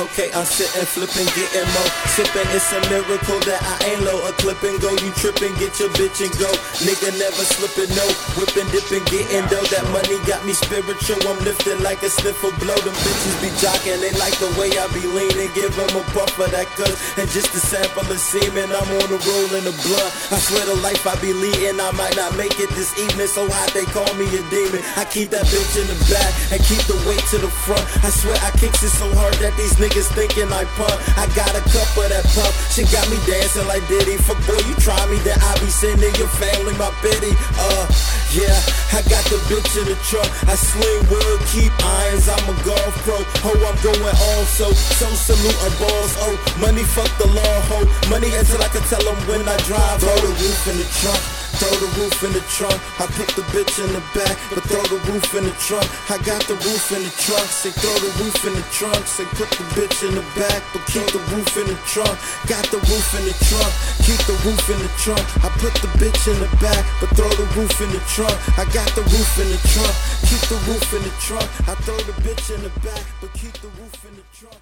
Okay, I'm sitting, flipping, getting more. Sipping, it's a miracle that I ain't low. A clip and go, you tripping, get your bitch and go. Nigga never slipping, no. Whipping, dipping, getting dough. That money got me spiritual. I'm lifting like a sniffer blow. Them bitches be jocking, they like the way I be leaning. Give them a puff of that cuz. And just a sample of semen, I'm on the roll in the blood. I swear the life I be leading, I might not make it this evening. So hot they call me a demon. I keep that bitch in the back and keep the weight to the front. I swear I kicks it so hard that these niggas niggas thinking I pump. I got a cup of that pump. She got me dancing like Diddy. Fuck boy, you try me, then I be sending your family my pity. Uh, yeah, I got the bitch in the trunk. I sling wood, keep irons. I'm a golf pro. Ho, I'm going on so so salute a boss. Oh, money fuck the law, ho. Money until I can tell them when I drive. Throw the roof in the trunk. Throw the roof in the trunk. I put the bitch in the back, but throw the roof in the trunk. I got the roof in the trunk. Say throw the roof in the trunk. Say put the bitch in the back, but keep the roof in the trunk. Got the roof in the trunk. Keep the roof in the trunk. I put the bitch in the back, but throw the roof in the trunk. I got the roof in the trunk. Keep the roof in the trunk. I throw the bitch in the back, but keep the roof in the trunk.